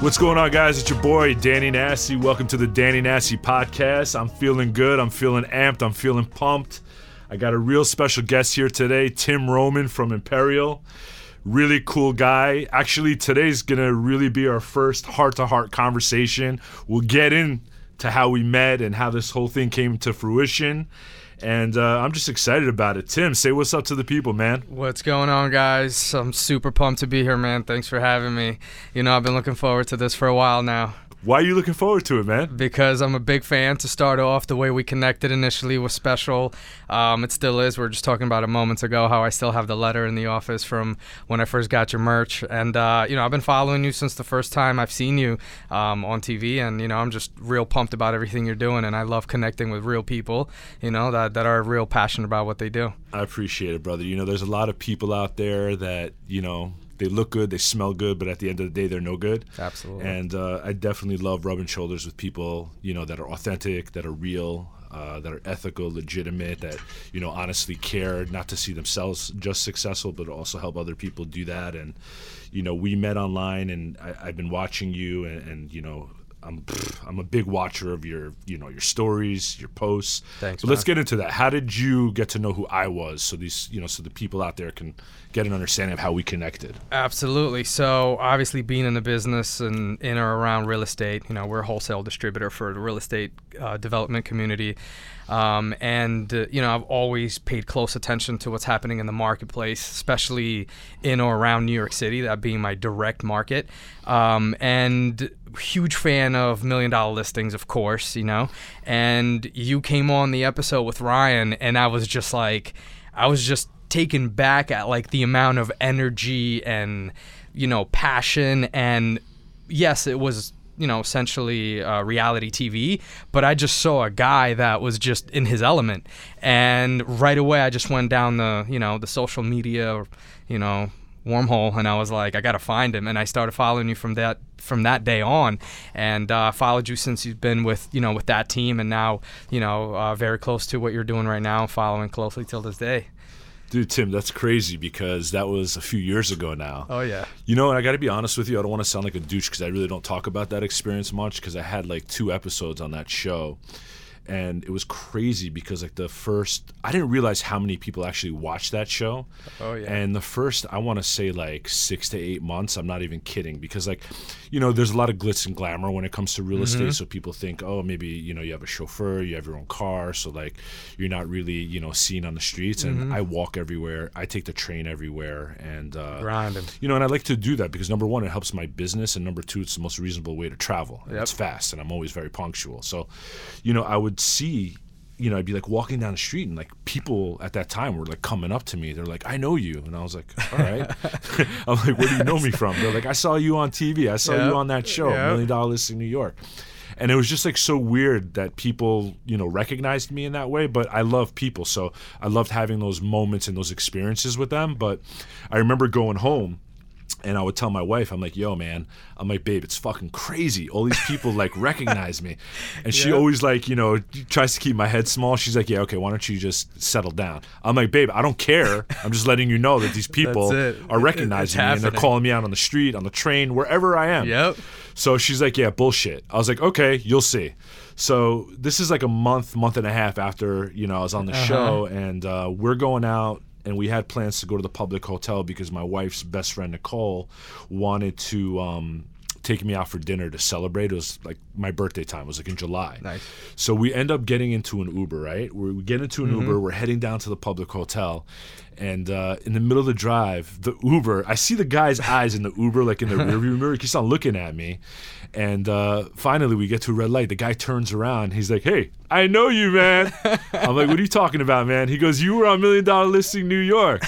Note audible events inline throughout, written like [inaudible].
What's going on, guys? It's your boy, Danny Nasty. Welcome to the Danny Nasty podcast. I'm feeling good. I'm feeling amped. I'm feeling pumped. I got a real special guest here today, Tim Roman from Imperial. Really cool guy. Actually, today's going to really be our first heart to heart conversation. We'll get into how we met and how this whole thing came to fruition and uh, I'm just excited about it. Tim, say what's up to the people, man. What's going on, guys? I'm super pumped to be here, man. Thanks for having me. You know, I've been looking forward to this for a while now. Why are you looking forward to it, man? Because I'm a big fan. To start off, the way we connected initially was special. Um, it still is. We are just talking about it moments ago how I still have the letter in the office from when I first got your merch, and uh, you know I've been following you since the first time I've seen you um, on TV, and you know I'm just real pumped about everything you're doing, and I love connecting with real people, you know that that are real passionate about what they do. I appreciate it, brother. You know, there's a lot of people out there that you know they look good, they smell good, but at the end of the day, they're no good. Absolutely. And uh, I definitely love rubbing shoulders with people, you know, that are authentic, that are real, uh, that are ethical, legitimate, that you know honestly care not to see themselves just successful, but also help other people do that. And you know, we met online, and I, have been watching you, and, and you know, I'm I'm a big watcher of your you know your stories, your posts. Thanks. So let's get into that. How did you get to know who I was? So these you know so the people out there can get an understanding of how we connected. Absolutely. So obviously being in the business and in or around real estate, you know we're a wholesale distributor for the real estate uh, development community. Um, and uh, you know I've always paid close attention to what's happening in the marketplace, especially in or around New York City, that being my direct market. Um, and huge fan of million dollar listings, of course, you know. And you came on the episode with Ryan, and I was just like, I was just taken back at like the amount of energy and you know passion and yes it was you know essentially uh, reality TV, but I just saw a guy that was just in his element, and right away I just went down the you know the social media, you know wormhole, and I was like I gotta find him, and I started following you from that from that day on, and uh, followed you since you've been with you know with that team, and now you know uh, very close to what you're doing right now, following closely till this day. Dude, Tim, that's crazy because that was a few years ago now. Oh yeah. You know, and I got to be honest with you, I don't want to sound like a douche because I really don't talk about that experience much because I had like two episodes on that show and it was crazy because like the first I didn't realize how many people actually watched that show. Oh yeah. And the first I want to say like 6 to 8 months, I'm not even kidding because like you know, there's a lot of glitz and glamour when it comes to real mm-hmm. estate, so people think, "Oh, maybe, you know, you have a chauffeur, you have your own car, so like you're not really, you know, seen on the streets." And mm-hmm. I walk everywhere. I take the train everywhere and uh grinding. You know, and I like to do that because number 1 it helps my business and number 2 it's the most reasonable way to travel. Yep. It's fast and I'm always very punctual. So, you know, I would would see you know, I'd be like walking down the street and like people at that time were like coming up to me. They're like, I know you. And I was like, all right. [laughs] [laughs] I'm like, where do you know me from? They're like, I saw you on TV. I saw yep. you on that show, yep. Million Dollar Listing New York. And it was just like so weird that people, you know, recognized me in that way. But I love people. So I loved having those moments and those experiences with them. But I remember going home and I would tell my wife, I'm like, yo, man, I'm like, babe, it's fucking crazy. All these people like [laughs] recognize me. And she yeah. always like, you know, tries to keep my head small. She's like, yeah, okay, why don't you just settle down? I'm like, babe, I don't care. I'm just letting you know that these [laughs] people are recognizing me and they're calling me out on the street, on the train, wherever I am. Yep. So she's like, yeah, bullshit. I was like, okay, you'll see. So this is like a month, month and a half after, you know, I was on the uh-huh. show and uh, we're going out and we had plans to go to the public hotel because my wife's best friend Nicole wanted to um, take me out for dinner to celebrate. It was like my birthday time. It was like in July. Nice. So we end up getting into an Uber, right? We get into an mm-hmm. Uber. We're heading down to the public hotel, and uh, in the middle of the drive, the Uber, I see the guy's eyes in the Uber, like in the rearview mirror. He keeps on looking at me. And uh, finally, we get to a red light. The guy turns around. He's like, "Hey, I know you, man." I'm like, "What are you talking about, man?" He goes, "You were on Million Dollar Listing New York."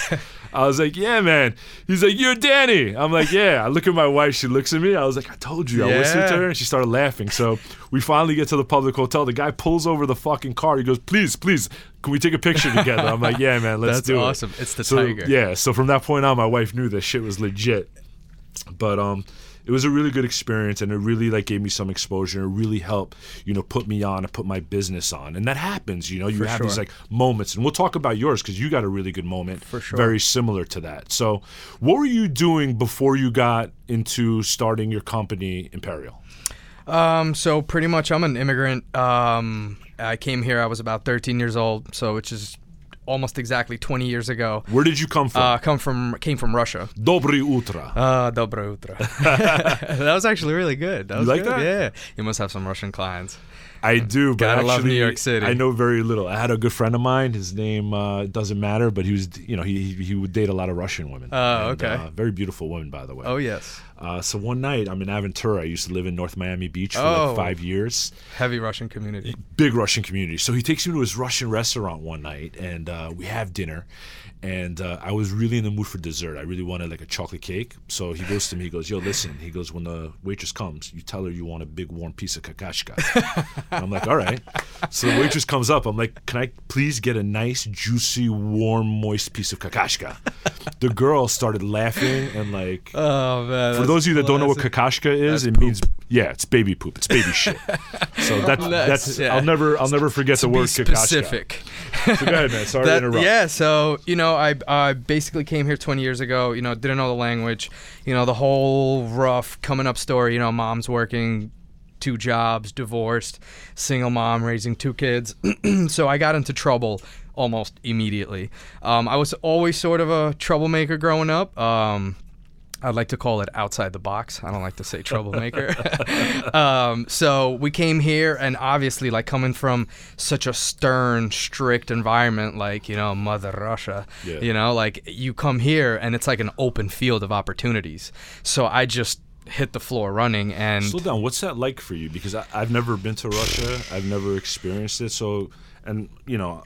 I was like, "Yeah, man." He's like, "You're Danny." I'm like, "Yeah." I look at my wife. She looks at me. I was like, "I told you." I yeah. whispered to her, and she started laughing. So we finally get to the public hotel. The guy pulls over the fucking car. He goes, "Please, please, can we take a picture together?" I'm like, "Yeah, man, let's That's do awesome. it." It's the so, tiger. Yeah. So from that point on, my wife knew that shit was legit. But um, it was a really good experience, and it really like gave me some exposure. and It really helped, you know, put me on and put my business on, and that happens. You know, you For have these like moments, and we'll talk about yours because you got a really good moment, For sure. very similar to that. So, what were you doing before you got into starting your company, Imperial? Um, so pretty much, I'm an immigrant. Um, I came here. I was about 13 years old, so which is almost exactly 20 years ago. Where did you come from? Uh, come from came from Russia. Dobry utra. Uh, dobro utro. [laughs] that was actually really good. That was like good. that? Yeah, you must have some Russian clients. I do, but Gotta actually, love New York City. I know very little. I had a good friend of mine. His name uh, doesn't matter, but he was, you know, he he, would date a lot of Russian women. Oh, And, okay. Uh, very beautiful women, by the way. Oh yes, Uh, so one night, I'm in Aventura. I used to live in North Miami Beach for Oh. like five years. heavy Russian community. Big Russian community. So he takes me to his Russian restaurant one night, and uh, we have dinner. And uh, I was really in the mood for dessert. I really wanted like a chocolate cake. So he goes to me, he goes, "Yo, listen." He goes, "When the waitress comes, you tell her you want a big warm piece of kakashka." I'm like, "All right." So the waitress comes up. I'm like, "Can I please get a nice, juicy, warm, moist piece of kakashka?" The girl started laughing and like. Oh man. Those of you that don't know what kakashka is, it means yeah, it's baby poop. It's baby shit. So [laughs] that's That's- yeah. I'll never I'll never forget the to word kakashka. specific. So go ahead, man. Sorry to interrupt. yeah, so you know, I I basically came here 20 years ago. You know, didn't know the language. You know, the whole rough coming up story. You know, mom's working two jobs, divorced, single mom raising two kids. [clears throat] so I got into trouble almost immediately. Um, I was always sort of a troublemaker growing up. Um, I'd like to call it outside the box. I don't like to say troublemaker. [laughs] um, so we came here, and obviously, like coming from such a stern, strict environment, like you know, Mother Russia. Yeah. You know, like you come here, and it's like an open field of opportunities. So I just hit the floor running, and Slow down. What's that like for you? Because I, I've never been to Russia. I've never experienced it. So, and you know,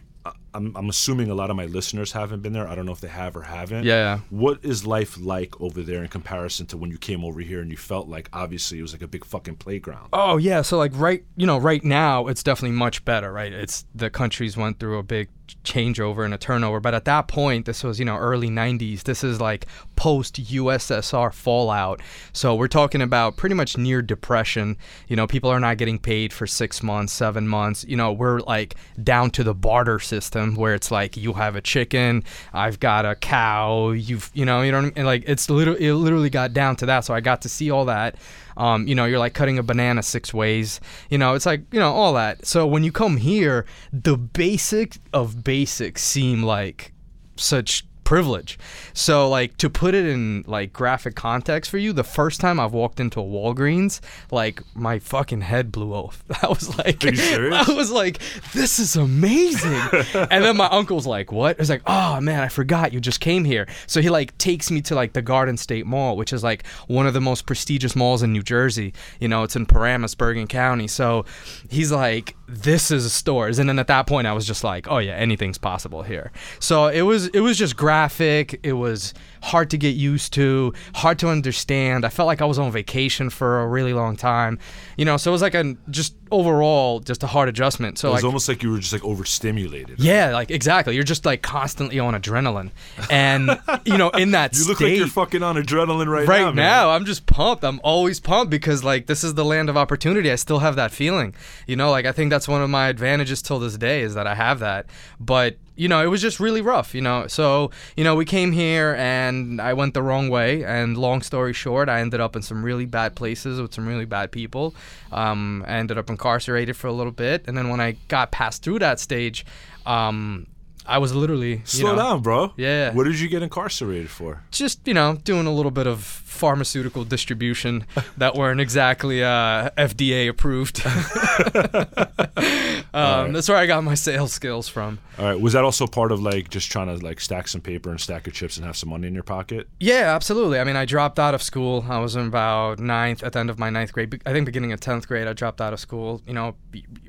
I'm I'm assuming a lot of my listeners haven't been there. I don't know if they have or haven't. Yeah. What is life like over there in comparison to when you came over here and you felt like obviously it was like a big fucking playground? Oh yeah, so like right, you know, right now it's definitely much better, right? It's the countries went through a big changeover and a turnover, but at that point, this was you know early '90s. This is like post USSR fallout. So we're talking about pretty much near depression. You know, people are not getting paid for six months, seven months. You know, we're like down to the barter system where it's like you have a chicken, I've got a cow. You've you know you know I mean? Like it's literally it literally got down to that. So I got to see all that. Um, you know, you're like cutting a banana six ways. You know, it's like, you know, all that. So when you come here, the basic of basics seem like such privilege. So like to put it in like graphic context for you, the first time I've walked into a Walgreens, like my fucking head blew off. [laughs] I was like Are you serious? I was like, this is amazing. [laughs] and then my uncle's like, what? It's like, oh man, I forgot you just came here. So he like takes me to like the Garden State Mall, which is like one of the most prestigious malls in New Jersey. You know, it's in Paramus, Bergen County. So he's like, this is a stores. And then at that point I was just like, oh yeah, anything's possible here. So it was it was just graphic. It was hard to get used to, hard to understand. I felt like I was on vacation for a really long time. You know, so it was like a just overall just a hard adjustment. So It was like almost like you were just like overstimulated. yeah, like exactly. You're just like constantly on adrenaline, and you know, in that [laughs] You look state, like you're fucking on adrenaline right, right now. man. now, I'm just pumped. I'm always pumped because like this is the land of opportunity. I still have that feeling. You know, like I think that's one of my advantages till this day is that I have that. But you know, it was just really rough. You know, so you know, we came here and I went the wrong way. And long story short, I ended up in some really bad places with some really bad people. Um, I ended up incarcerated for a little bit, and then when I got past through that stage, um, I was literally you Slow know, down, bro. Yeah. What did you get incarcerated for? just you know doing a little bit of pharmaceutical distribution [laughs] that weren't exactly uh, FDA approved. [laughs] [laughs] um, That's where I got my sales skills from. All right. Was that also part of like just trying to like stack some paper and stack your chips and have some money in your pocket? Yeah, absolutely. I mean, I dropped out of school. I was in about ninth at the end of my ninth grade. I think beginning of tenth grade, I dropped out of school. You know,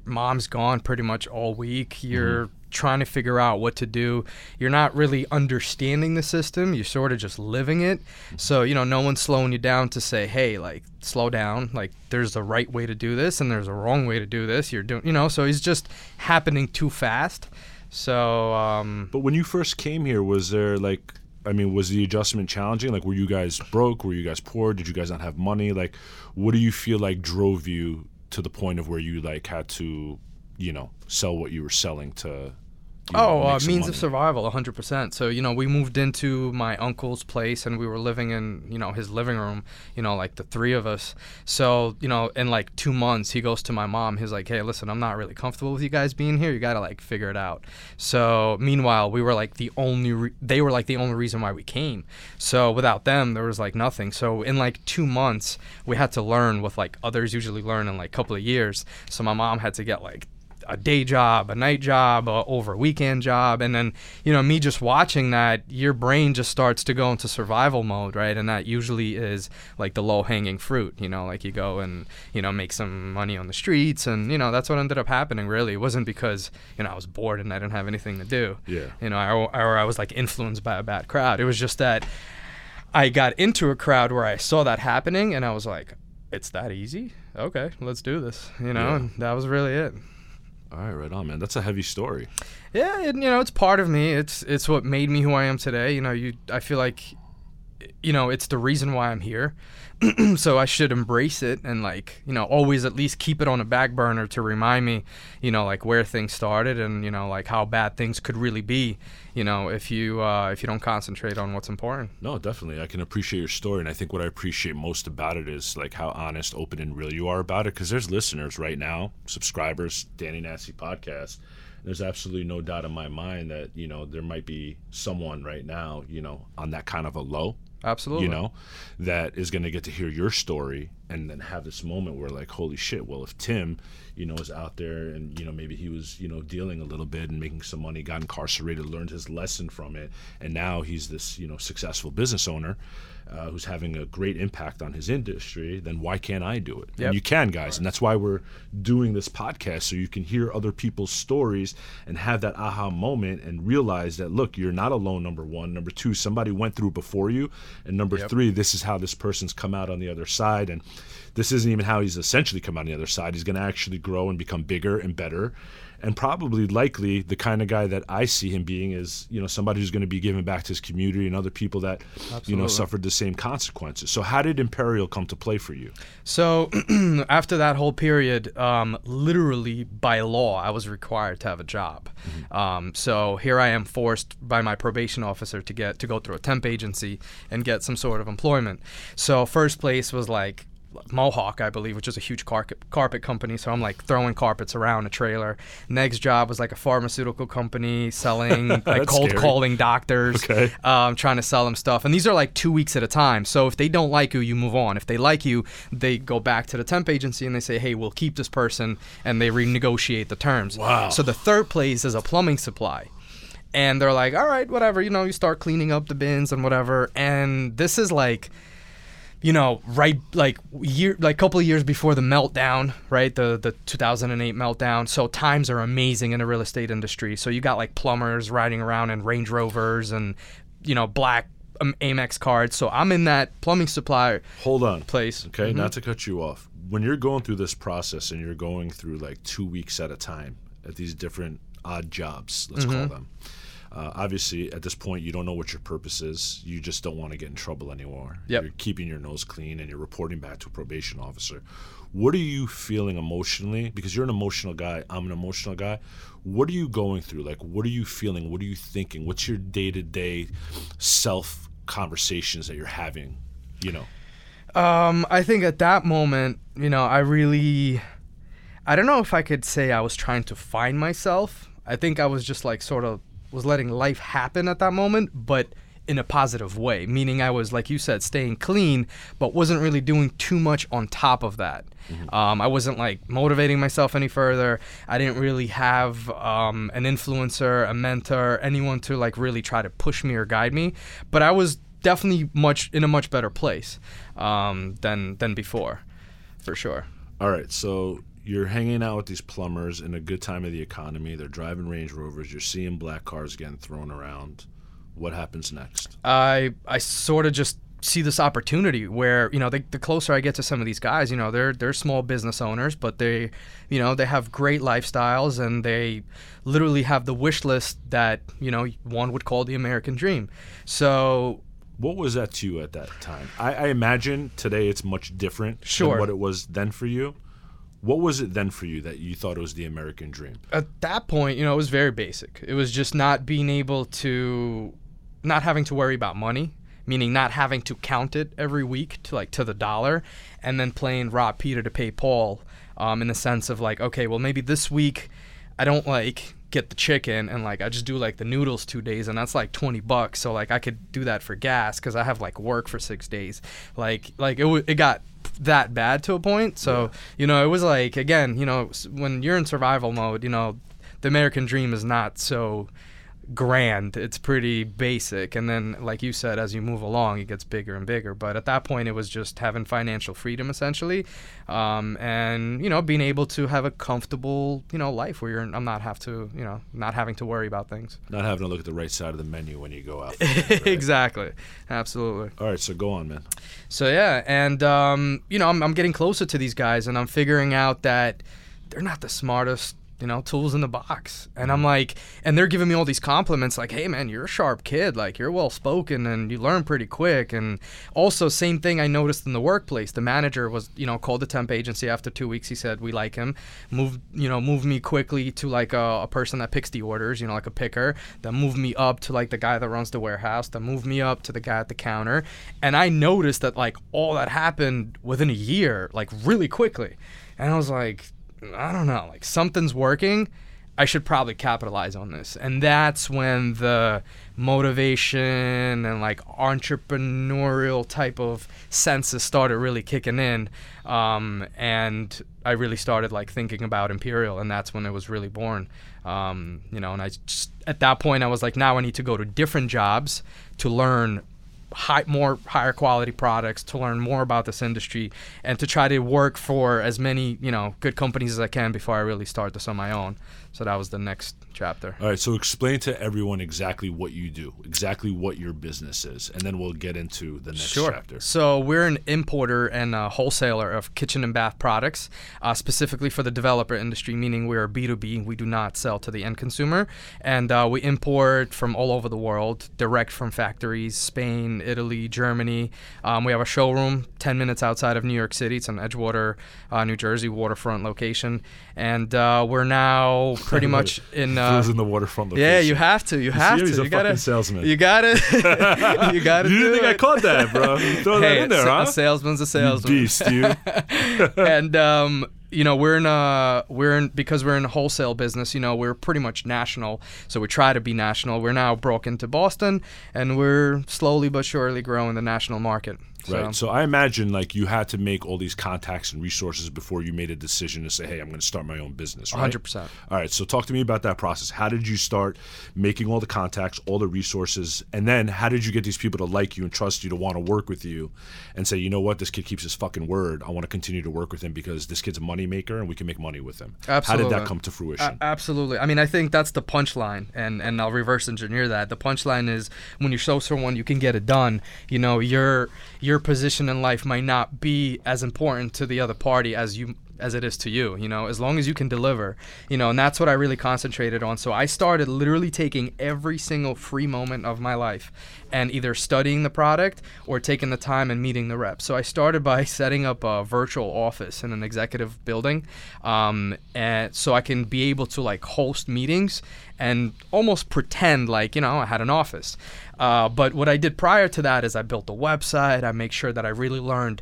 mom's gone pretty much all week. You're trying to figure out what to do. You're not really understanding the system. You're sort of just living it. So you know, no one's slowing you down to say, "Hey, like, slow down. Like, there's a right way to do this, and there's a wrong way to do this." You're doing, you know. So it's just happening too fast. So um, But when you first came here, was there like I mean, was the adjustment challenging? Like, were you guys broke? Were you guys poor? Did you guys not have money? Like, what do you feel like drove you to the point of where you like had to, you know, sell what you were selling to Oh, uh, means money? of survival, 100%. So, you know, we moved into my uncle's place and we were living in, you know, his living room, you know, like the three of us. So, you know, in like two months, he goes to my mom. He's like, hey, listen, I'm not really comfortable with you guys being here. You got to like figure it out. So, meanwhile, we were like the only, re- they were like the only reason why we came. So, without them, there was like nothing. So, in like two months, we had to learn what like others usually learn in like a couple of years. So, my mom had to get like a day job, a night job, a over a weekend job, and then you know me just watching that, your brain just starts to go into survival mode, right? And that usually is like the low hanging fruit, you know, like you go and you know make some money on the streets, and you know that's what ended up happening. Really, it wasn't because you know I was bored and I didn't have anything to do, Yeah. you know, I, or I was like influenced by a bad crowd. It was just that I got into a crowd where I saw that happening, and I was like, it's that easy. Okay, let's do this, you know, Yeah. and that was really it. All right, right on, man. That's a heavy story. Yeah, it, you know, it's part of me. It's it's what made me who I am today. You know, you I feel like you know, it's the reason why I'm here. [clears throat] so I should embrace it and like, you know, always at least keep it on a back burner to remind me, you know, like where things started and, you know, like how bad things could really be, you know, if you uh if you don't concentrate on what's important. No, definitely. I can appreciate your story, and I think what I appreciate most about it is like how honest, open, and real you are about it. Because there's listeners right now, subscribers, Danny Nasty podcast. There's absolutely no doubt in my mind that you know there might be someone right now, you know, on that kind of a low, Absolutely. you know, that is going to get to hear your story and then have this moment where like, holy shit, well, if Tim, you know, is out there and you know maybe he was you know dealing a little bit and making some money, got incarcerated, learned his lesson from it, and now he's this you know successful business owner. Uh, who's having a great impact on his industry, then why can't I do it? Yep. And you can, guys. And that's why we're doing this podcast so you can hear other people's stories and have that aha moment and realize that, look, you're not alone, number one. Number two, somebody went through it before you. And number Yep. three, this is how this person's come out on the other side. And this isn't even how he's essentially come out on the other side. He's going to actually grow and become bigger and better. And probably likely the kind of guy that I see him being is, you know, somebody who's going to be giving back to his community and other people that, you know, suffered the same consequences. So how did Imperial come to play for you? So [clears throat] after that whole period, um, literally by law, I was required to have a job. Um, so here I am forced by my probation officer to get to go through a temp agency and get some sort of employment. So first place was like Mohawk, I believe, which is a huge carpet carpet company. So I'm like throwing carpets around a trailer. Next job was like a pharmaceutical company selling [laughs] like cold scary. calling doctors Okay. um, trying to sell them stuff. And these are like two weeks at a time. So if they don't like you, you move on. If they like you, they go back to the temp agency and they say, hey, we'll keep this person, and they renegotiate the terms. Wow. So the third place is a plumbing supply. And they're like, all right, whatever, you know, you start cleaning up the bins and whatever. And this is like, you know, right like year like couple of years before the meltdown, right? The the 2008 meltdown. So times are amazing in the real estate industry. So you got like plumbers riding around in Range Rovers and you know, black um, Amex cards. So I'm in that plumbing supply Hold on. place. Okay, not to cut you off. When you're going through this process and you're going through like two weeks at a time at these different odd jobs, let's Mm-hmm. call them. Uh, obviously, at this point, you don't know what your purpose is. You just don't want to get in trouble anymore. Yep. You're keeping your nose clean and you're reporting back to a probation officer. What are you feeling emotionally? Because you're an emotional guy. I'm an emotional guy. What are you going through? Like, what are you feeling? What are you thinking? What's your day to day self conversations that you're having? You know. Um, I think at that moment, you know, I really, I don't know if I could say I was trying to find myself. I think I was just like sort of was letting life happen at that moment, but in a positive way. Meaning I was, like you said, staying clean, but wasn't really doing too much on top of that. Um, I wasn't like motivating myself any further. I didn't really have um, an influencer, a mentor, anyone to like really try to push me or guide me. But I was definitely much in a much better place um, than than before, for sure. All right, so you're hanging out with these plumbers in a good time of the economy. They're driving Range Rovers. You're seeing black cars getting thrown around. What happens next? I I sort of just see this opportunity where you know they, the closer I get to some of these guys, you know they're they're small business owners, but they, you know, they have great lifestyles and they literally have the wish list that you know one would call the American dream. So what was that to you at that time? I, I imagine today it's much different Sure. than what it was then for you. What was it then for you that you thought it was the American dream? at that point, you know, it was very basic. It was just not being able to, not having to worry about money, meaning not having to count it every week to like to the dollar, and then playing rob Peter to pay Paul, um, in the sense of like, okay, well maybe this week, I don't like get the chicken and like I just do like the noodles two days and that's like 20 bucks so like I could do that for gas because I have like work for six days like like it, w- it got that bad to a point. So you know it was like again you know when you're in survival mode you know the American dream is not so grand. It's pretty basic. And then like you said as you move along it gets bigger and bigger. But at that point it was just having financial freedom essentially. Um, and you know being able to have a comfortable you know life where you're i'm not have to you know not having to worry about things. Not having to look at the right side of the menu when you go out. [laughs] right? exactly. Absolutely. All right, so go on, man. So yeah, and um, you know, I'm, I'm getting closer to these guys, and I'm figuring out that they're not the smartest, you know, tools in the box. And I'm like, and they're giving me all these compliments, like, "Hey, man, you're a sharp kid. Like, you're well spoken, and you learn pretty quick." And also, same thing I noticed in the workplace. The manager was, you know, called the temp agency after two weeks. He said, "We like him." Move, you know, move me quickly to like a, a person that picks the orders, you know, like a picker. Then move me up to like the guy that runs the warehouse. Then move me up to the guy at the counter. And I noticed that like all that happened within a year, like really quickly. And I was like, I don't know, like something's working. I should probably capitalize on this. And that's when the motivation and like entrepreneurial type of senses started really kicking in. Um, and I really started like thinking about Imperial, and that's when it was really born. Um, you know, and I just, at that point, I was like, now I need to go to different jobs to learn high, more higher quality products to learn more about this industry and to try to work for as many you know good companies as I can before I really start this on my own. So that was the next chapter. All right, so explain to everyone exactly what you do, exactly what your business is, and then we'll get into the next chapter. So we're an importer and a wholesaler of kitchen and bath products, uh, specifically for the developer industry, meaning we're B2B. We do not sell to the end consumer. And uh, we import from all over the world, direct from factories, Spain, Italy, Germany. Um, we have a showroom 10 minutes outside of New York City. It's an Edgewater, uh, New Jersey waterfront location. And uh, we're now [laughs] pretty much in... It Uh, in the waterfront location. yeah, you have to. You, have to. a you gotta, salesman. You gotta. [laughs] [laughs] you gotta. You didn't think I caught that, bro? You Throw that Hey, in there, a, huh? a salesman's a You salesman. beast, you. and um, you know, we're in a we're in because we're in a wholesale business. You know, we're pretty much national, so we try to be national. We're now broken to Boston, and we're slowly but surely growing the national market. So, Right. So I imagine like you had to make all these contacts and resources before you made a decision to say, "Hey, I'm going to start my own business." Right. 100%. All right. So talk to me about that process. How did you start making all the contacts, all the resources, and then how did you get these people to like you and trust you to want to work with you, and say, "You know what? This kid keeps his fucking word. I want to continue to work with him because this kid's a money maker and we can make money with him." Absolutely. How did that come to fruition? A- absolutely. I mean, I think that's the punchline, and and I'll reverse engineer that. The punchline is when you show someone you can get it done. You know, your your position in life might not be as important to the other party as you as it is to you. You know, as long as you can deliver. You know, and that's what I really concentrated on. So I started literally taking every single free moment of my life and either studying the product or taking the time and meeting the reps. So I started by [laughs] setting up a virtual office in an executive building, um, and so I can be able to like host meetings and almost pretend like you know I had an office. Uh, but what I did prior to that is I built a website. I make sure that I really learned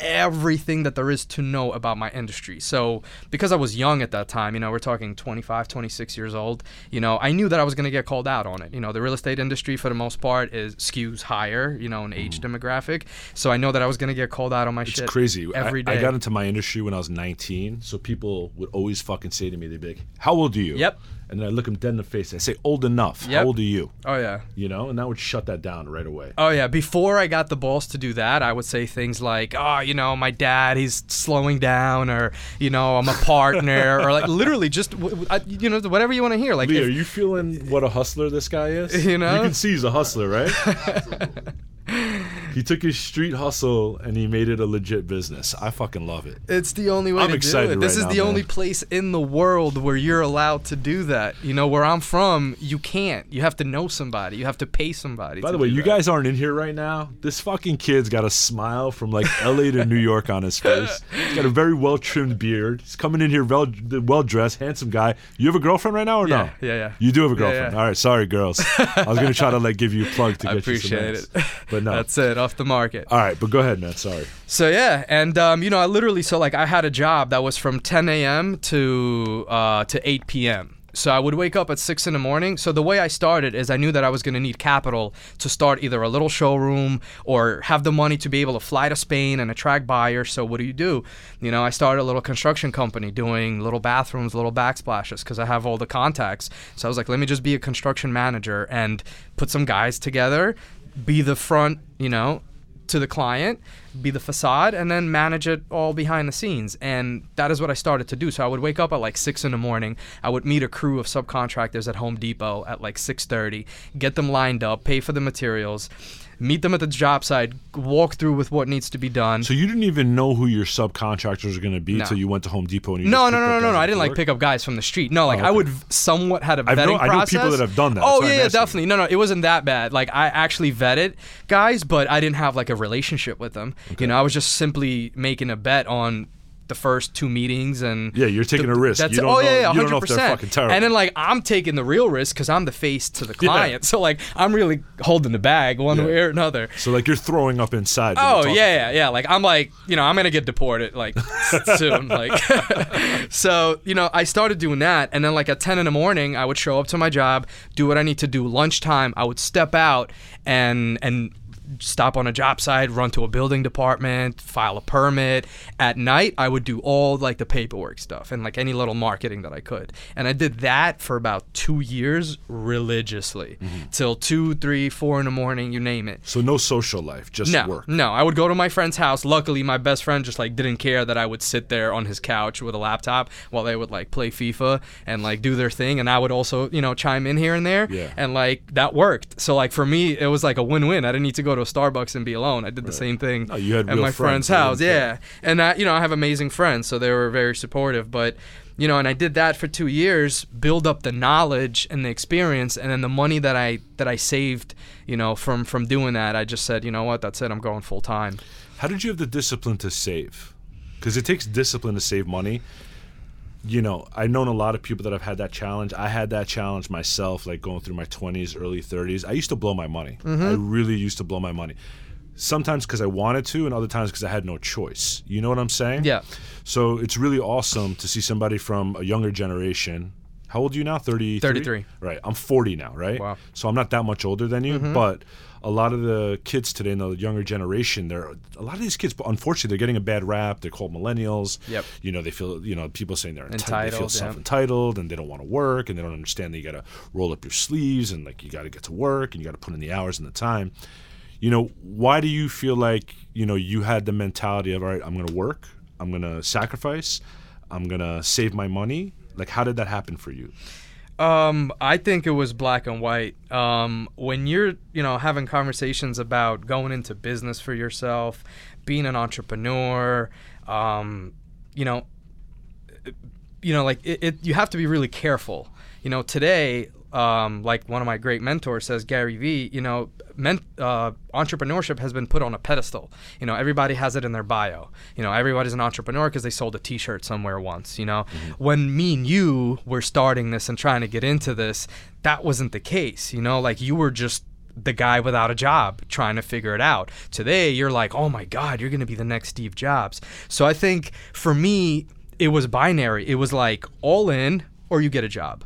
everything that there is to know about my industry. So, because I was young at that time, you know, we're talking 25, 26 years old, you know, I knew that I was going to get called out on it. You know, the real estate industry for the most part is skews higher, you know, in age mm. demographic. So, I know that I was going to get called out on my It's shit It's crazy. every I, day. I got into my industry when I was 19, so people would always fucking say to me, they'd be like, "How old are you?" Yep. And then I look him dead in the face. I say, "Old enough." Yep. How old are you? oh yeah. You know, and that would shut that down right away. Oh yeah, before I got the balls to do that, I would say things like, "Oh, you know, my dad, he's slowing down," or you know, I'm a partner, [laughs] or like literally just w- w- I- you know whatever you want to hear. Like, Lee, if- are you feeling what a hustler this guy is? [laughs] You know? you can see he's a hustler, right? [laughs] He took his street hustle and he made it a legit business. I fucking love it. It's the only way I'm to excited do it. This right is now, the only place in the world where you're allowed to do that. You know, where I'm from, you can't. You have to know somebody. You have to pay somebody. By the way, you that. guys aren't in here right now. This fucking kid's got a smile from like LA to New York on his face. He's got a very well trimmed beard. He's coming in here well well dressed, handsome guy. You have a girlfriend right now or Yeah, no? yeah, yeah. You do have a girlfriend. yeah. All right, sorry girls. I was gonna try to like give you a plug to [laughs] I get you some it. But no. That's it. Off the market. All right, but go ahead, man. Sorry. So yeah, and um, you know, I literally so like I had a job that was from 10 a.m. to uh, to 8 p.m. So I would wake up at six in the morning. So the way I started is I knew that I was going to need capital to start either a little showroom or have the money to be able to fly to Spain and attract buyers. So what do you do? You know, I started a little construction company doing little bathrooms, little backsplashes because I have all the contacts. So I was like, let me just be a construction manager and put some guys together, be the front, you know, to the client, be the facade, and then manage it all behind the scenes. And that is what I started to do. So I would wake up at like six in the morning. I would meet a crew of subcontractors at Home Depot at like six thirty, get them lined up, pay for the materials, meet them at the job site, walk through with what needs to be done. So you didn't even know who your subcontractors are gonna be No. until you went to Home Depot and you no, no, no, no, no, no. I didn't like pick up guys from the street. No, like Oh, I would somewhat had a vetting know- I know people that have done that. Oh yeah, yeah, definitely. No, no, it wasn't that bad. Like I actually vetted guys, but I didn't have like a relationship with them. You know, I was just simply making a bet on the first two meetings and Yeah, you're taking the- a risk. That's You don't oh know- yeah, yeah, you hundred don't know if they're percent. fucking terrible. And then like I'm taking the real risk because I'm the face to the [laughs] client. So like I'm really holding the bag one Yeah. way or another. So like you're throwing up inside. Oh yeah, yeah, yeah. Like I'm like, you know, I'm gonna get deported like [laughs] soon. Like, [laughs] so you know, I started doing that, and then like at 10 in the morning, I would show up to my job, do what I need to do. Lunchtime, I would step out and and stop on a job site, run to a building department, file a permit. At night, I would do all like the paperwork stuff and like any little marketing that I could. And I did that for about two years religiously, mm-hmm. till two, three, four in the morning, you name it. So no social life, just No, work. no. I would go to my friend's house. Luckily, my best friend just like didn't care that I would sit there on his couch with a laptop while they would like play FIFA and like do their thing, and I would also you know chime in here and there. Yeah. And like that worked. So like for me, it was like a win-win. I didn't need to go to a Starbucks and be alone. I did the same thing oh, No, had at my friends, friend's house. Yeah. And I, you know, I have amazing friends, so they were very supportive. But you know, and I did that for two years, build up the knowledge and the experience, and then the money that I that I saved, you know, from from doing that, I just said, you know what, that's it. I'm going full time. How did you have the discipline to save? Because it takes discipline to save money. You know, I've known a lot of people that have had that challenge. I had that challenge myself, like going through my 20s, early 30s. I used to blow my money. Mm-hmm. I really used to blow my money. Sometimes because I wanted to, and other times because I had no choice. You know what I'm saying? Yeah. So it's really awesome to see somebody from a younger generation. How old are you now? 30? 33. Right. I'm 40 now, right? Wow. So I'm not that much older than you, but a lot of the kids today in the younger generation, they're a lot of these kids, unfortunately, they're getting a bad rap. They're called millennials. Yep. You know, they feel, you know, people saying they're enti- they feel yeah. self-entitled and they don't want to work and they don't understand that you got to roll up your sleeves and like you got to get to work and you got to put in the hours and the time. You know, why do you feel like, you know, you had the mentality of, all right, I'm going to work, I'm going to sacrifice, I'm going to save my money? Like, how did that happen for you? Um, I think it was black and white. Um, when you're, you know, having conversations about going into business for yourself, being an entrepreneur, um, you know, you know, like it, it, you have to be really careful. You know, today, um, like one of my great mentors says, Gary Vee, you know, men, uh, entrepreneurship has been put on a pedestal. You know, everybody has it in their bio. You know, everybody's an entrepreneur because they sold a T-shirt somewhere once. You know, when me and you were starting this and trying to get into this, that wasn't the case. You know, like you were just the guy without a job trying to figure it out. Today, you're like, oh my God, you're going to be the next Steve Jobs. So I think for me, it was binary. It was like all in or you get a job.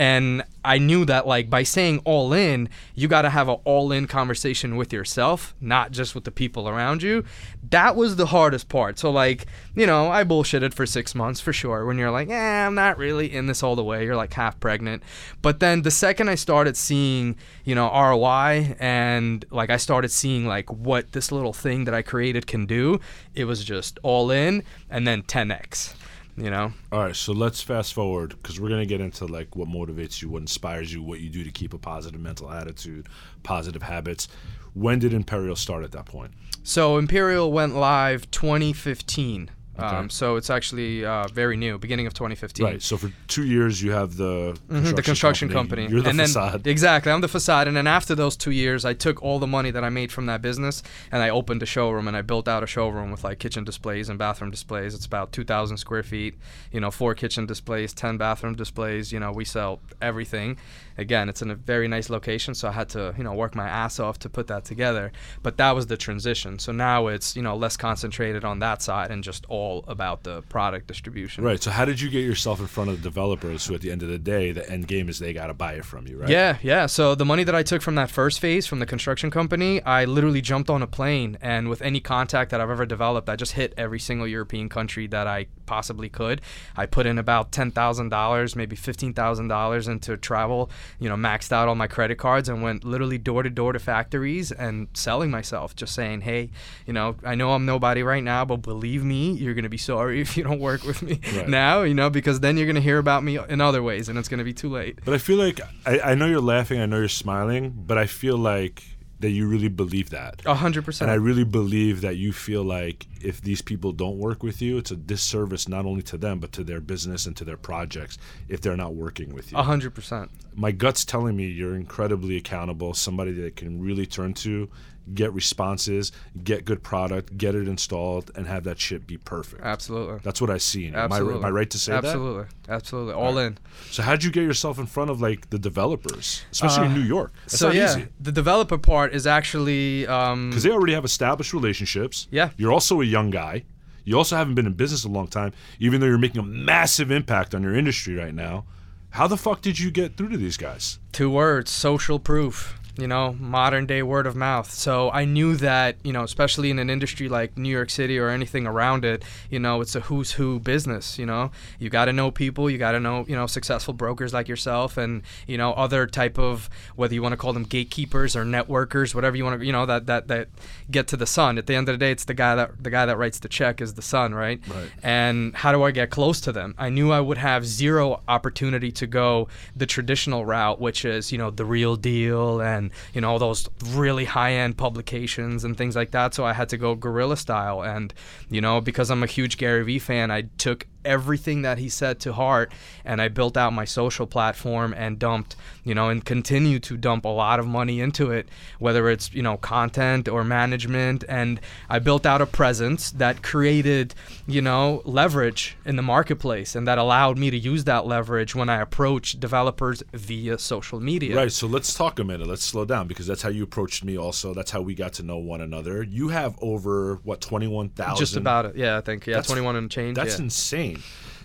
And I knew that like by saying all in, you got to have an all in conversation with yourself, not just with the people around you. That was the hardest part. So like, you know, I bullshitted for 6 months for sure when you're like, "Yeah, I'm not really in this all the way." You're like half pregnant. But then the second I started seeing, you know, ROI and like I started seeing like what this little thing that I created can do, it was just all in and then 10x. You know. All right, so let's fast forward because we're gonna get into like what motivates you, what inspires you, what you do to keep a positive mental attitude, positive habits. When did Imperial start at that point? So Imperial went live 2015. Okay. Um, so it's actually uh, very new, beginning of 2015. Right. So for two years, you have the Mhm, the construction company. You're the and facade. Then, exactly, I'm the facade. And then after those two years, I took all the money that I made from that business and I opened a showroom and I built out a showroom with like kitchen displays and bathroom displays. It's about 2,000 square feet. You know, four kitchen displays, 10 bathroom displays. You know, we sell everything. Again, it's in a very nice location, so I had to you know work my ass off to put that together. But that was the transition. So now it's you know less concentrated on that side and just all about the product distribution. Right. So how did you get yourself in front of the developers who, at the end of the day, the end game is they got to buy it from you, right? Yeah, yeah. So the money that I took from that first phase from the construction company, I literally jumped on a plane and with any contact that I've ever developed, I just hit every single European country that I possibly could. I put in about ten thousand dollars, maybe fifteen thousand dollars into travel. You know, maxed out all my credit cards and went literally door to door to factories and selling myself, just saying, hey, you know, I know I'm nobody right now, but believe me, you're gonna be sorry [laughs] if you don't work with me Right. now. You know, because then you're gonna hear about me in other ways, and it's gonna be too late. But I feel like I, I know you're laughing, I know you're smiling, but I feel like that you really believe that. A hundred percent. And I really believe that you feel like if these people don't work with you, it's a disservice not only to them but to their business and to their projects if they're not working with you. A hundred percent. My gut's telling me you're incredibly accountable, somebody that can really turn to, get responses, get good product, get it installed, and have that shit be perfect. Absolutely. That's what I see. in you. Am I, Absolutely. am I right to say that? Absolutely. Absolutely. All in. So how'd you get yourself in front of like the developers, especially in Uh, New York? That's so not yeah, easy the developer part is actually um, because they already have established relationships. Yeah. You're also a young guy. You also haven't been in business a long time, even though you're making a massive impact on your industry right now. How the fuck did you get through to these guys? two words social proof you know modern day word of mouth so i knew that you know especially in an industry like new york city or anything around it you know it's a who's who business you know you got to know people you got to know you know successful brokers like yourself and you know other type of whether you want to call them gatekeepers or networkers whatever you want to you know that that that get to the sun at the end of the day it's the guy that the guy that writes the check is the sun right Right. and how do I get close to them? I knew I would have zero opportunity to go the traditional route, which is, you know, the real deal and, you know, those really high end publications and things like that. So I had to go guerrilla style. And, you know, because I'm a huge Gary Vee fan, I took everything that he said to heart and I built out my social platform and dumped, you know, and continue to dump a lot of money into it, whether it's, you know, content or management. And I built out a presence that created, you know, leverage in the marketplace and that allowed me to use that leverage when I approach developers via social media. Right. So let's talk a minute. Let's slow down because that's how you approached me. Also, that's how we got to know one another. You have over what twenty one thousand. Just about it. Yeah, I think. Yeah, That's- 21 and change. That's yeah. insane.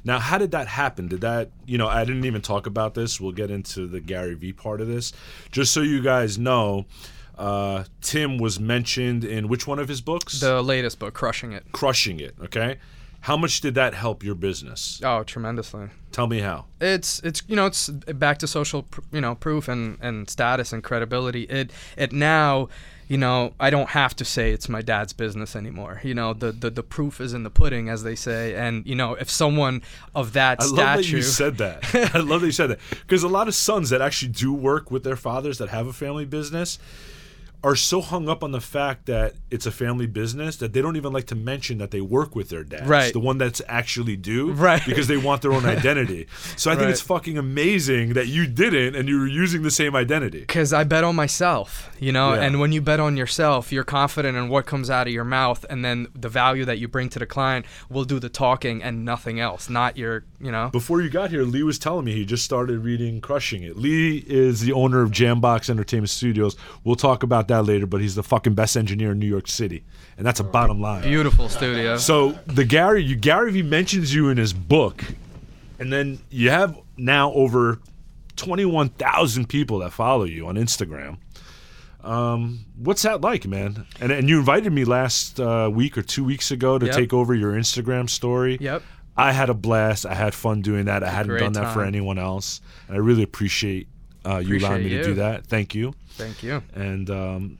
Now, how did that happen? Did that, you know, I didn't even talk about this. We'll get into the Gary Vee part of this. Just so you guys know, uh, Tim was mentioned in which one of his books? the latest book, Crushing It. Crushing It, okay? How much did that help your business? Oh, tremendously. Tell me how. it's it's you know it's back to social pr- you know proof and and status and credibility it it now you know i don't have to say it's my dad's business anymore. You know the the, the proof is in the pudding as they say. And you know if someone of that I love stature that you said that. [laughs] I love that you said that. Because a lot of sons that actually do work with their fathers that have a family business are so hung up on the fact that it's a family business that they don't even like to mention that they work with their dads, Right. the one that's actually do, Right. Because they want their own [laughs] identity. So I think Right. it's fucking amazing that you didn't and you were using the same identity. because I bet on myself, you know, Yeah. and when you bet on yourself, you're confident in what comes out of your mouth, and then the value that you bring to the client will do the talking and nothing else, not your, you know. Before you got here, Lee was telling me he just started reading Crushing It. Lee is the owner of Jambox Entertainment Studios. We'll talk about that later, but he's the fucking best engineer in New York City. And that's a bottom line. Beautiful studio. So the Gary you Gary Vee mentions you in his book, and then you have now over twenty one thousand people that follow you on Instagram. Um, what's that like, man? And and you invited me last uh, week or two weeks ago to Yep. take over your Instagram story. Yep. I had a blast. I had fun doing that. I hadn't done that for anyone else, and I really appreciate uh, you allowing me Appreciate to do that. Thank you. Thank you. And um,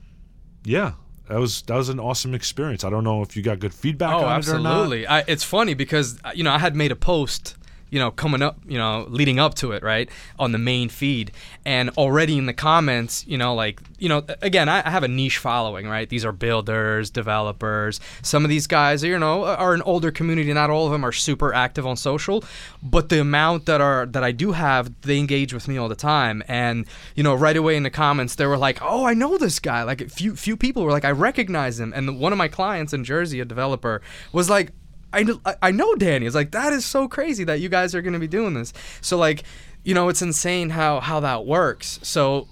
yeah, that was that was an awesome experience. I don't know if you got good feedback oh, on absolutely. it or not. I, it's funny because you know I had made a post you know, coming up, you know, leading up to it, right, on the main feed. And already in the comments, you know, like, you know, again, I, I have a niche following, right? These are builders, developers. Some of these guys, you know, are an older community. Not all of them are super active on social, but the amount that are that I do have, they engage with me all the time. And you know, right away in the comments, they were like, "Oh, I know this guy." Like, few few people were like, "I recognize him." And one of my clients in Jersey, a developer, was like, I I know Danny. It's like that is so crazy that you guys are going to be doing this. So like, you know, it's insane how how that works. So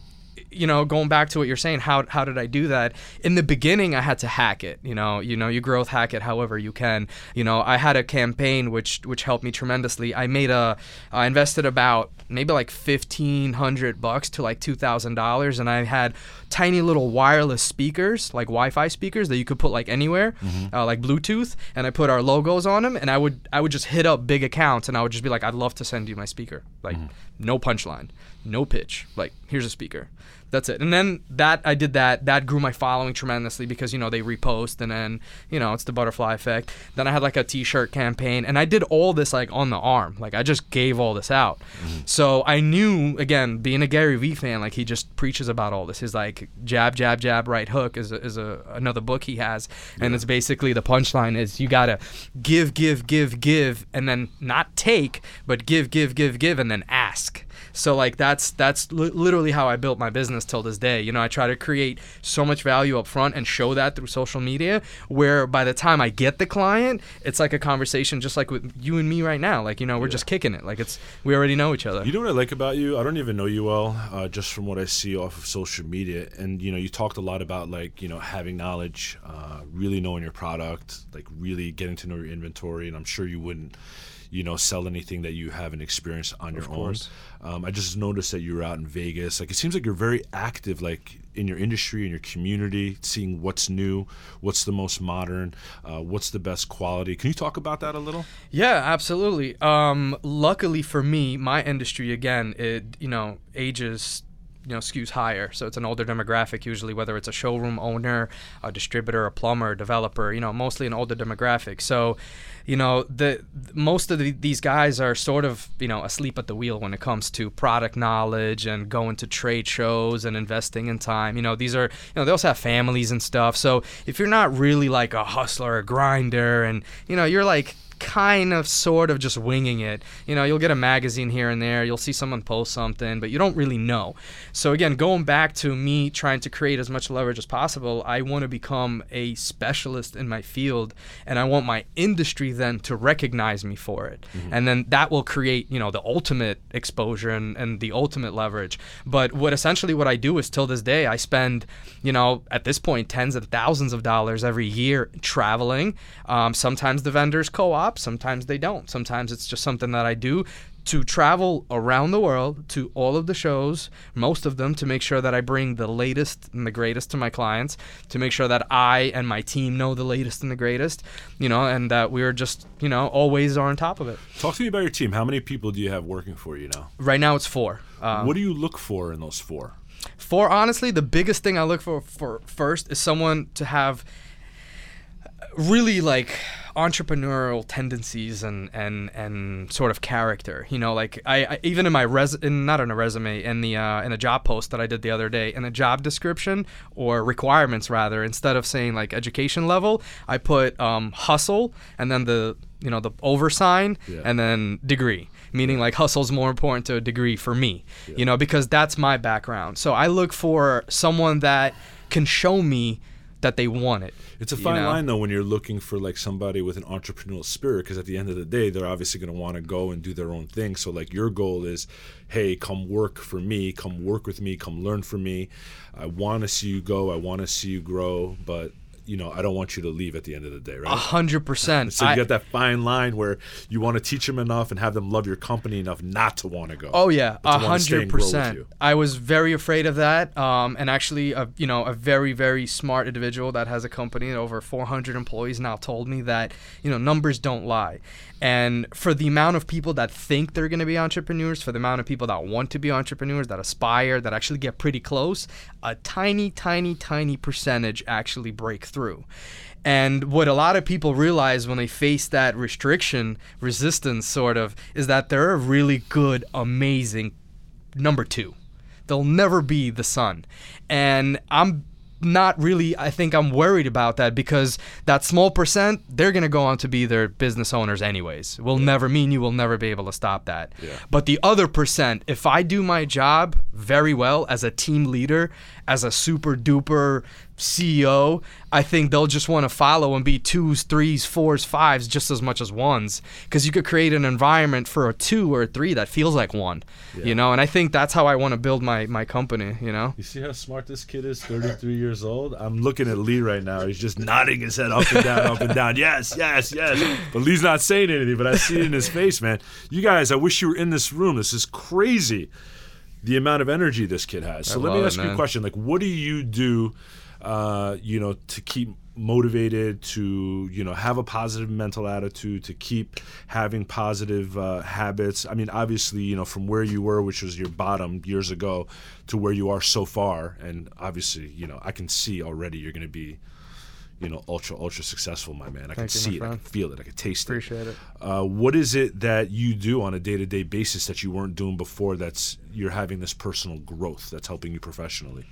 you know, going back to what you're saying, how how did I do that? In the beginning, I had to hack it. You know, you know, you growth hack it however you can. You know, I had a campaign which which helped me tremendously. I made a, I invested about maybe like fifteen hundred bucks to like two thousand dollars, and I had tiny little wireless speakers, like Wi-Fi speakers that you could put like anywhere, mm-hmm. uh, like Bluetooth, and I put our logos on them, and I would I would just hit up big accounts, and I would just be like, I'd love to send you my speaker, like mm-hmm. No punchline, no pitch, like here's a speaker that's it. And then that I did that. That grew my following tremendously because you know they repost and then you know it's the butterfly effect. Then I had like a T-shirt campaign and I did all this like on the arm. Like I just gave all this out. Mm-hmm. So I knew again being a Gary Vee fan, like he just preaches about all this. His like jab jab jab right hook is a, is a another book he has, yeah. and it's basically the punchline is you gotta give give give give and then not take but give give give give and then ask. So like that's that's li- literally how I built my business till this day. You know, I try to create so much value up front and show that through social media where by the time I get the client, it's like a conversation just like with you and me right now. Like, you know, we're yeah. just kicking it. Like it's we already know each other. You know what I like about you? I don't even know you well, uh, just from what I see off of social media. And you know, you talked a lot about like, you know, having knowledge, uh, really knowing your product, like really getting to know your inventory, and I'm sure you wouldn't you know, sell anything that you haven't experienced on your own. Um, I just noticed that you were out in Vegas. Like it seems like you're very active, like in your industry, in your community, seeing what's new, what's the most modern, uh, what's the best quality. Can you talk about that a little? Yeah, absolutely. Um, luckily for me, my industry again, it you know ages you know skews higher. So it's an older demographic usually whether it's a showroom owner a distributor a plumber a developer you know mostly an older demographic. So you know the most of the, these guys are sort of you know asleep at the wheel when it comes to product knowledge and going to trade shows and investing in time. You know these are you know they also have families and stuff. So if you're not really like a hustler a grinder and you know you're like kind of sort of just winging it. You know, you'll get a magazine here and there, you'll see someone post something, but you don't really know. So again, going back to me trying to create as much leverage as possible, I want to become a specialist in my field and I want my industry then to recognize me for it. Mm-hmm. And then that will create, you know, the ultimate exposure and, and the ultimate leverage. But what essentially what I do is till this day I spend, you know, at this point tens of thousands of dollars every year traveling. Um, sometimes the vendors co-op Sometimes they don't. Sometimes it's just something that I do to travel around the world to all of the shows, most of them, to make sure that I bring the latest and the greatest to my clients, to make sure that I and my team know the latest and the greatest, you know, and that we're just, you know, always are on top of it. Talk to me about your team. How many people do you have working for you now? Right now, it's four. Um, what do you look for in those four? For honestly, the biggest thing I look for for first is someone to have really like entrepreneurial tendencies and and and sort of character. You know, like I, I even in my res in, not in a resume in the uh, in a job post that I did the other day in a job description or requirements rather instead of saying like education level, I put um, hustle and then the you know the over sign yeah. and then degree meaning like hustle's more important to a degree for me yeah. you know because that's my background so i look for someone that can show me that they want it. It's a fine you know? line though when you're looking for like somebody with an entrepreneurial spirit because at the end of the day they're obviously going to want to go and do their own thing. So like your goal is, hey, come work for me, come work with me, come learn from me. I want to see you go, I want to see you grow, but you know, I don't want you to leave at the end of the day, right? A hundred percent. So you I- get that fine line where you want to teach them enough and have them love your company enough not to want to go. Oh yeah, a to wanna stay hundred and grow with percent. I was very afraid of that, um, and actually, a, you know, a very very smart individual that has a company over 400 employees now told me that you know numbers don't lie, and for the amount of people that think they're going to be entrepreneurs, for the amount of people that want to be entrepreneurs, that aspire, that actually get pretty close, a tiny tiny tiny percentage actually break through. And what a lot of people realize when they face that restriction, resistance sort of, is that they're a really good, amazing number two. They'll never be the sun. And I'm not really, I think I'm worried about that because that small percent, they're going to go on to be their business owners anyways. Will never mean you will never be able to stop that. Yeah. But the other percent, if I do my job very well as a team leader, as a super duper CEO, I think they'll just want to follow and be twos, threes, fours, fives just as much as ones. Because you could create an environment for a two or a three that feels like one, Yeah. you know. And I think that's how I want to build my my company, you know. You see how smart this kid is, 33 years old? I'm looking at Lee right now. He's just nodding his head up and down, up and down. Yes, yes, yes. But Lee's not saying anything, but I see it in his face, man. You guys, I wish you were in this room. This is crazy. The amount of energy this kid has. So I let me love it, ask you a question. Like, what do you do, uh, you know, to keep motivated, to, you know, have a positive mental attitude, to keep having positive uh, habits? I mean, obviously, you know, from where you were, which was your bottom years ago, to where you are so far. And obviously, you know, I can see already you're going to be, you know, ultra, ultra successful, my man. I can Thank you, see it. I can feel it. I can taste it. Appreciate it. Uh, what is it that you do on a day-to-day basis that you weren't doing before? That's you're having this personal growth that's helping you professionally,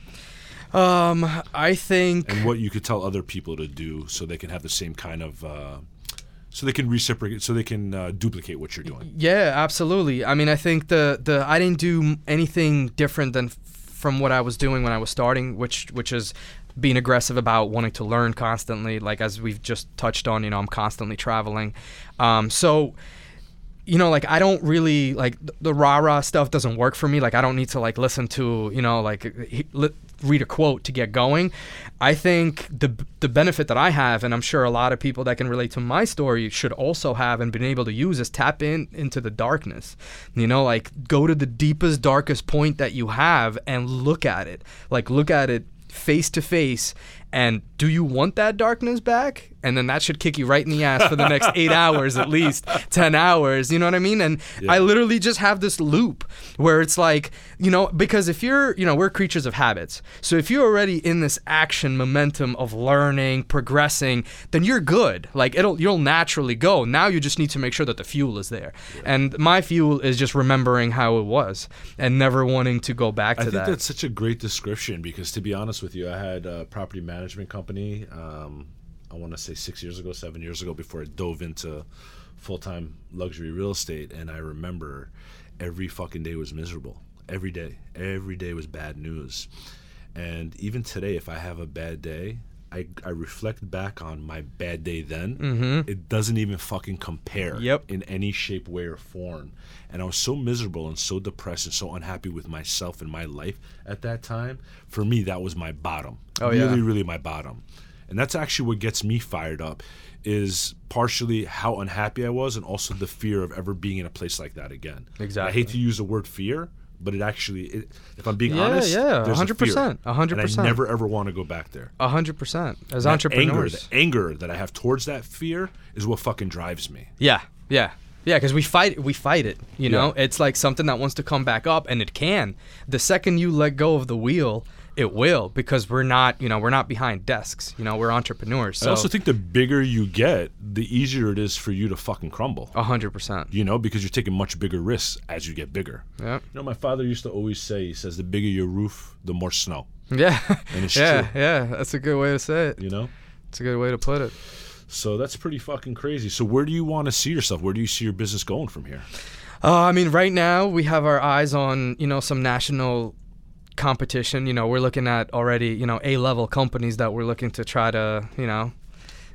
Um, I think and what you could tell other people to do so they can have the same kind of, uh, so they can reciprocate, so they can uh, duplicate what you're doing. Yeah, absolutely. I mean, I think the the I didn't do anything different than f- from what I was doing when I was starting, which which is being aggressive about wanting to learn constantly. Like as we've just touched on, you know, I'm constantly traveling. Um, so you know, like I don't really like the rah rah stuff doesn't work for me. Like I don't need to like listen to you know like li- read a quote to get going. I think the the benefit that I have, and I'm sure a lot of people that can relate to my story should also have and been able to use is tap in into the darkness. You know, like go to the deepest darkest point that you have and look at it. Like look at it face to face and do you want that darkness back and then that should kick you right in the ass for the next eight [laughs] hours at least 10 hours you know what i mean? And i literally just have this loop where it's like you know because if you're you know we're creatures of habits. So if you're already in this action momentum of learning progressing then you're good. Like it'll you'll naturally go. Now you just need to make sure that the fuel is there. And my fuel is just remembering how it was and never wanting to go back to that. I think that. that's such a great description because, to be honest with you, I had a property management company. Um, I want to say six years ago, seven years ago, before I dove into full time luxury real estate, and I remember every fucking day was miserable. Every day, every day was bad news, and even today, if I have a bad day. I, I reflect back on my bad day then. Mm-hmm. It doesn't even fucking compare Yep. in any shape, way, or form. And I was so miserable and so depressed and so unhappy with myself and my life at that time. For me, that was my bottom. Oh, really, yeah. really my bottom. And that's actually what gets me fired up is partially how unhappy I was and also the fear of ever being in a place like that again. Exactly. I hate to use the word fear, but it actually, it, if I'm being Yeah, honest, yeah, there's a 100%, fear. 100%. And I never ever want to go back there. A hundred percent. As That entrepreneurs. anger, the anger that I have towards that fear is what fucking drives me. yeah, yeah, yeah. Because we fight, we fight it. You know, it's like something that wants to come back up, and it can. The second you let go of the wheel, it will. Because we're not, you know, we're not behind desks. You know, we're entrepreneurs. so. I also think the bigger you get, the easier it is for you to fucking crumble. a hundred percent. You know, because you're taking much bigger risks as you get bigger. Yeah, You know, my father used to always say, he says, the bigger your roof, the more snow. yeah, And it's [laughs] yeah, true. yeah. That's a good way to say it. You know? It's a good way to put it. So that's pretty fucking crazy. So where do you want to see yourself? Where do you see your business going from here? Uh, I mean, right now we have our eyes on you know some national competition. You know, we're looking at already you know A level companies that we're looking to try to you know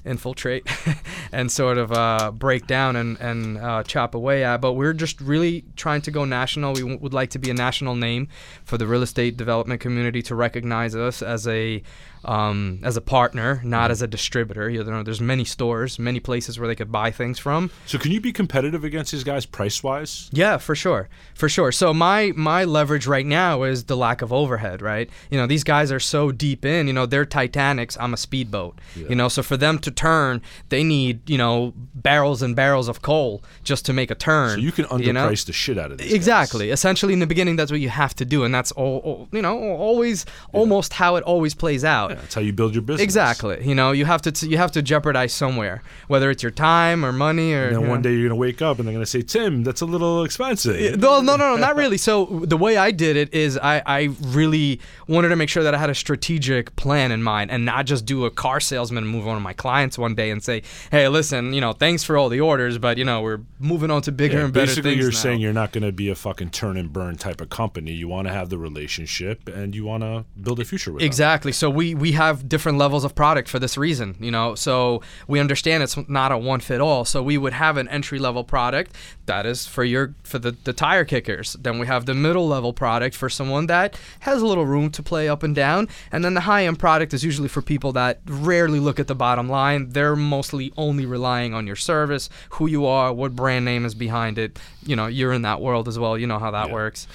infiltrate [laughs] and sort of uh, break down and, and uh, chop away at. But we're just really trying to go national. We w- would like to be a national name for the real estate development community to recognize us as a um, as a partner, not mm-hmm. as a distributor. You know, there's many stores, many places where they could buy things from. So, can you be competitive against these guys price wise? Yeah, for sure, for sure. So my my leverage right now is the lack of overhead. Right, you know, these guys are so deep in. You know, they're Titanics. I'm a speedboat. Yeah. You know, so for them to turn, they need you know barrels and barrels of coal just to make a turn. So you can underprice you know? the shit out of these. Exactly. Guys. Essentially, in the beginning, that's what you have to do, and that's all. all you know, always yeah. almost how it always plays out. Yeah, that's how you build your business. Exactly. You know, you have to t- you have to jeopardize somewhere, whether it's your time or money or. And then one know. day you're gonna wake up and they're gonna say, "Tim, that's a little expensive." Yeah, no, no, no, not really. So the way I did it is I I really wanted to make sure that I had a strategic plan in mind and not just do a car salesman and move on to my clients one day and say, "Hey, listen, you know, thanks for all the orders, but you know, we're moving on to bigger yeah, and better basically things." Basically, you're now. saying you're not gonna be a fucking turn and burn type of company. You want to have the relationship and you want to build a future with. Exactly. Them. So we we have different levels of product for this reason, you know. So we understand it's not a one fit all. So we would have an entry level product that is for your for the, the tire kickers. Then we have the middle level product for someone that has a little room to play up and down. And then the high end product is usually for people that rarely look at the bottom line. They're mostly only relying on your service, who you are, what brand name is behind it. You know, you're in that world as well. You know how that yeah. works.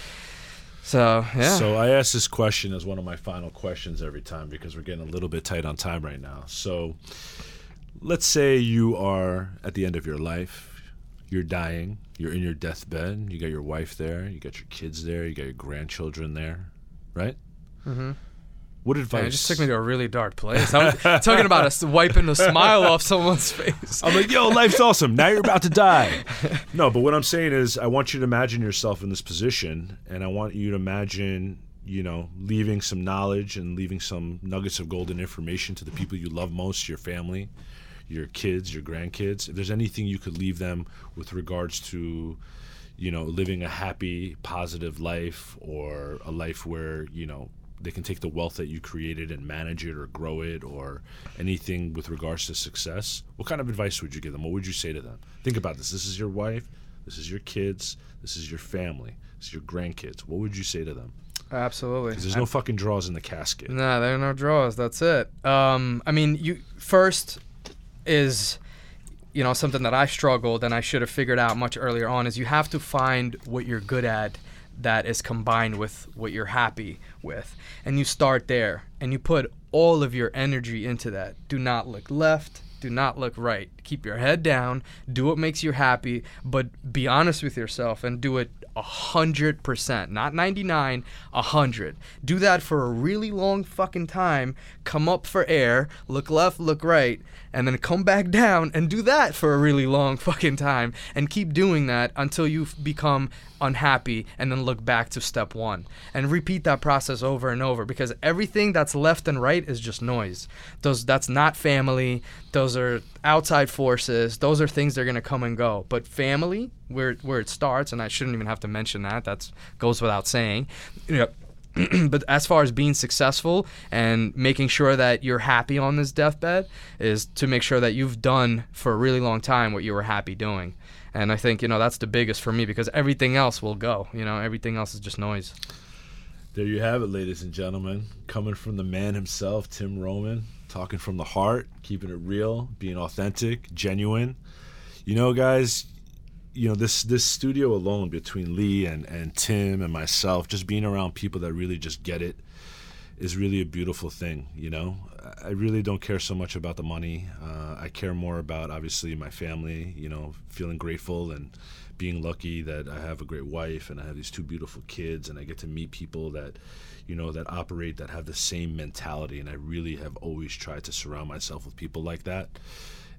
So yeah. So I ask this question as one of my final questions every time because we're getting a little bit tight on time right now. So let's say you are at the end of your life, you're dying, you're in your deathbed, you got your wife there, you got your kids there, you got your grandchildren there, right? Mm-hmm. What advice? Yeah, it just took me to a really dark place. I'm [laughs] talking about us wiping the smile off someone's face. I'm like, yo, life's awesome. Now you're about to die. [laughs] No, but what I'm saying is, I want you to imagine yourself in this position, and I want you to imagine, you know, leaving some knowledge and leaving some nuggets of golden information to the people you love most, your family, your kids, your grandkids. If there's anything you could leave them with regards to, you know, living a happy, positive life or a life where, you know, they can take the wealth that you created and manage it or grow it or anything with regards to success, what kind of advice would you give them? What would you say to them? Think about this. This is your wife, this is your kids, this is your family, this is your grandkids. What would you say to them? Absolutely. There's no fucking draws in the casket. Nah, there are no draws. That's it. Um, I mean, you first is you know something that I struggled and I should have figured out much earlier on is you have to find what you're good at that is combined with what you're happy with. And you start there and you put all of your energy into that. Do not look left, do not look right. Keep your head down, do what makes you happy, but be honest with yourself and do it a hundred percent, not 99, a hundred. Do that for a really long fucking time. Come up for air, look left, look right, and then come back down and do that for a really long fucking time, and keep doing that until you become unhappy and then look back to step one and repeat that process over and over because everything that's left and right is just noise. Those that's not family. Those are outside forces. Those are things that are going to come and go. But family where where it starts and I shouldn't even have to mention that that goes without saying you know [clears throat] but as far as being successful and making sure that you're happy on this deathbed is to make sure that you've done for a really long time what you were happy doing and I think you know that's the biggest for me because everything else will go. You know, everything else is just noise. There you have it, ladies and gentlemen. Coming from the man himself, Tim Roman, talking from the heart, keeping it real, being authentic, genuine. You know, guys, you know this this studio alone between Lee and and Tim and myself, just being around people that really just get it, is really a beautiful thing. You know, I really don't care so much about the money. Uh, I care more about obviously my family. You know, feeling grateful and being lucky that I have a great wife and I have these two beautiful kids and I get to meet people that, you know, that operate that have the same mentality. And I really have always tried to surround myself with people like that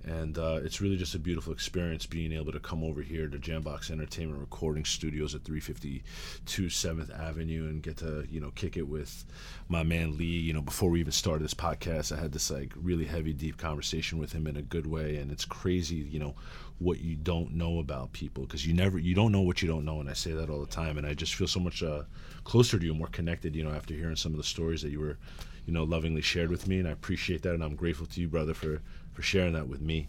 and uh, it's really just a beautiful experience being able to come over here to Jambox Entertainment Recording Studios at 352 7th Avenue and get to you know kick it with my man Lee. You know, before we even started this podcast, I had this like really heavy, deep conversation with him in a good way, and it's crazy, you know, what you don't know about people because you never you don't know what you don't know, and I say that all the time, and I just feel so much uh, closer to you, more connected, you know, after hearing some of the stories that you were you know, lovingly shared with me, and I appreciate that, and I'm grateful to you, brother, for for sharing that with me.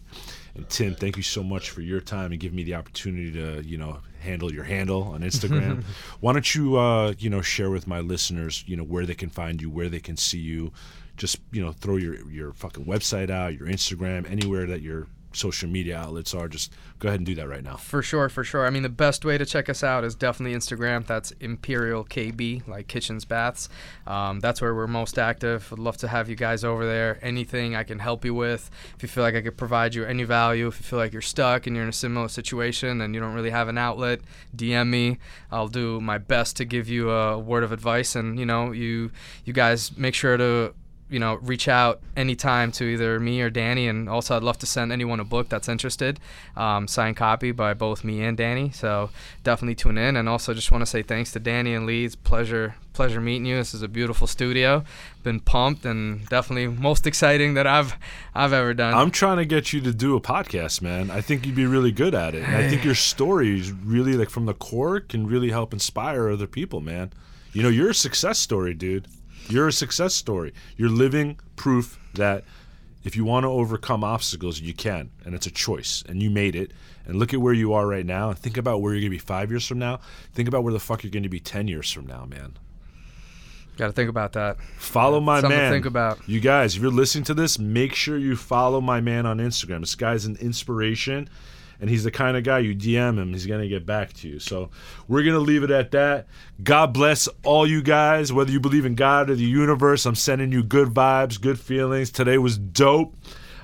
And Tim, thank you so much for your time and giving me the opportunity to, you know, handle your handle on Instagram. [laughs] Why don't you, uh, you know, share with my listeners, you know, where they can find you, where they can see you. Just, you know, throw your your fucking website out, your Instagram, anywhere that you're social media outlets are. Just go ahead and do that right now. For sure, for sure. I mean, the best way to check us out is definitely Instagram. That's Imperial KB, like kitchens, baths. Um, that's where we're most active. I'd love to have you guys over there. Anything I can help you with. If you feel like I could provide you any value, if you feel like you're stuck and you're in a similar situation and you don't really have an outlet, DM me. I'll do my best to give you a word of advice. And you know, you you guys make sure to you know, reach out anytime to either me or Danny. And also, I'd love to send anyone a book that's interested, um, signed copy by both me and Danny. So definitely tune in. And also, just want to say thanks to Danny and Lee. It's pleasure pleasure meeting you. This is a beautiful studio. Been pumped and definitely most exciting that I've I've ever done. I'm trying to get you to do a podcast, man. I think you'd be really good at it. And I think your stories really like from the core can really help inspire other people, man. You know, you're a success story, dude. You're a success story. You're living proof that if you want to overcome obstacles, you can, and it's a choice, and you made it. And look at where you are right now, and think about where you're gonna be five years from now. Think about where the fuck you're gonna be ten years from now, man. Got to think about that. Follow my Something man. to think about. You guys, if you're listening to this, make sure you follow my man on Instagram. This guy's an inspiration, and he's the kind of guy you DM him, he's gonna get back to you. So we're gonna leave it at that. God bless all you guys, whether you believe in God or the universe. I'm sending you good vibes, good feelings. Today was dope.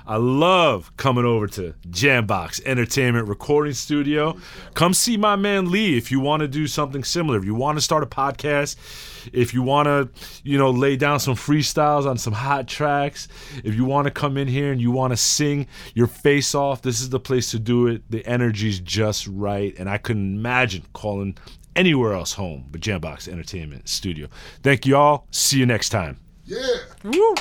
I love coming over to Jambox Entertainment Recording Studio. Come see my man Lee if you want to do something similar. If you want to start a podcast, if you want to, you know, lay down some freestyles on some hot tracks, if you want to come in here and you want to sing your face off, this is the place to do it. The energy's just right, and I couldn't imagine calling anywhere else home but Jambox Entertainment Studio. Thank you all. See you next time. Yeah. Woo!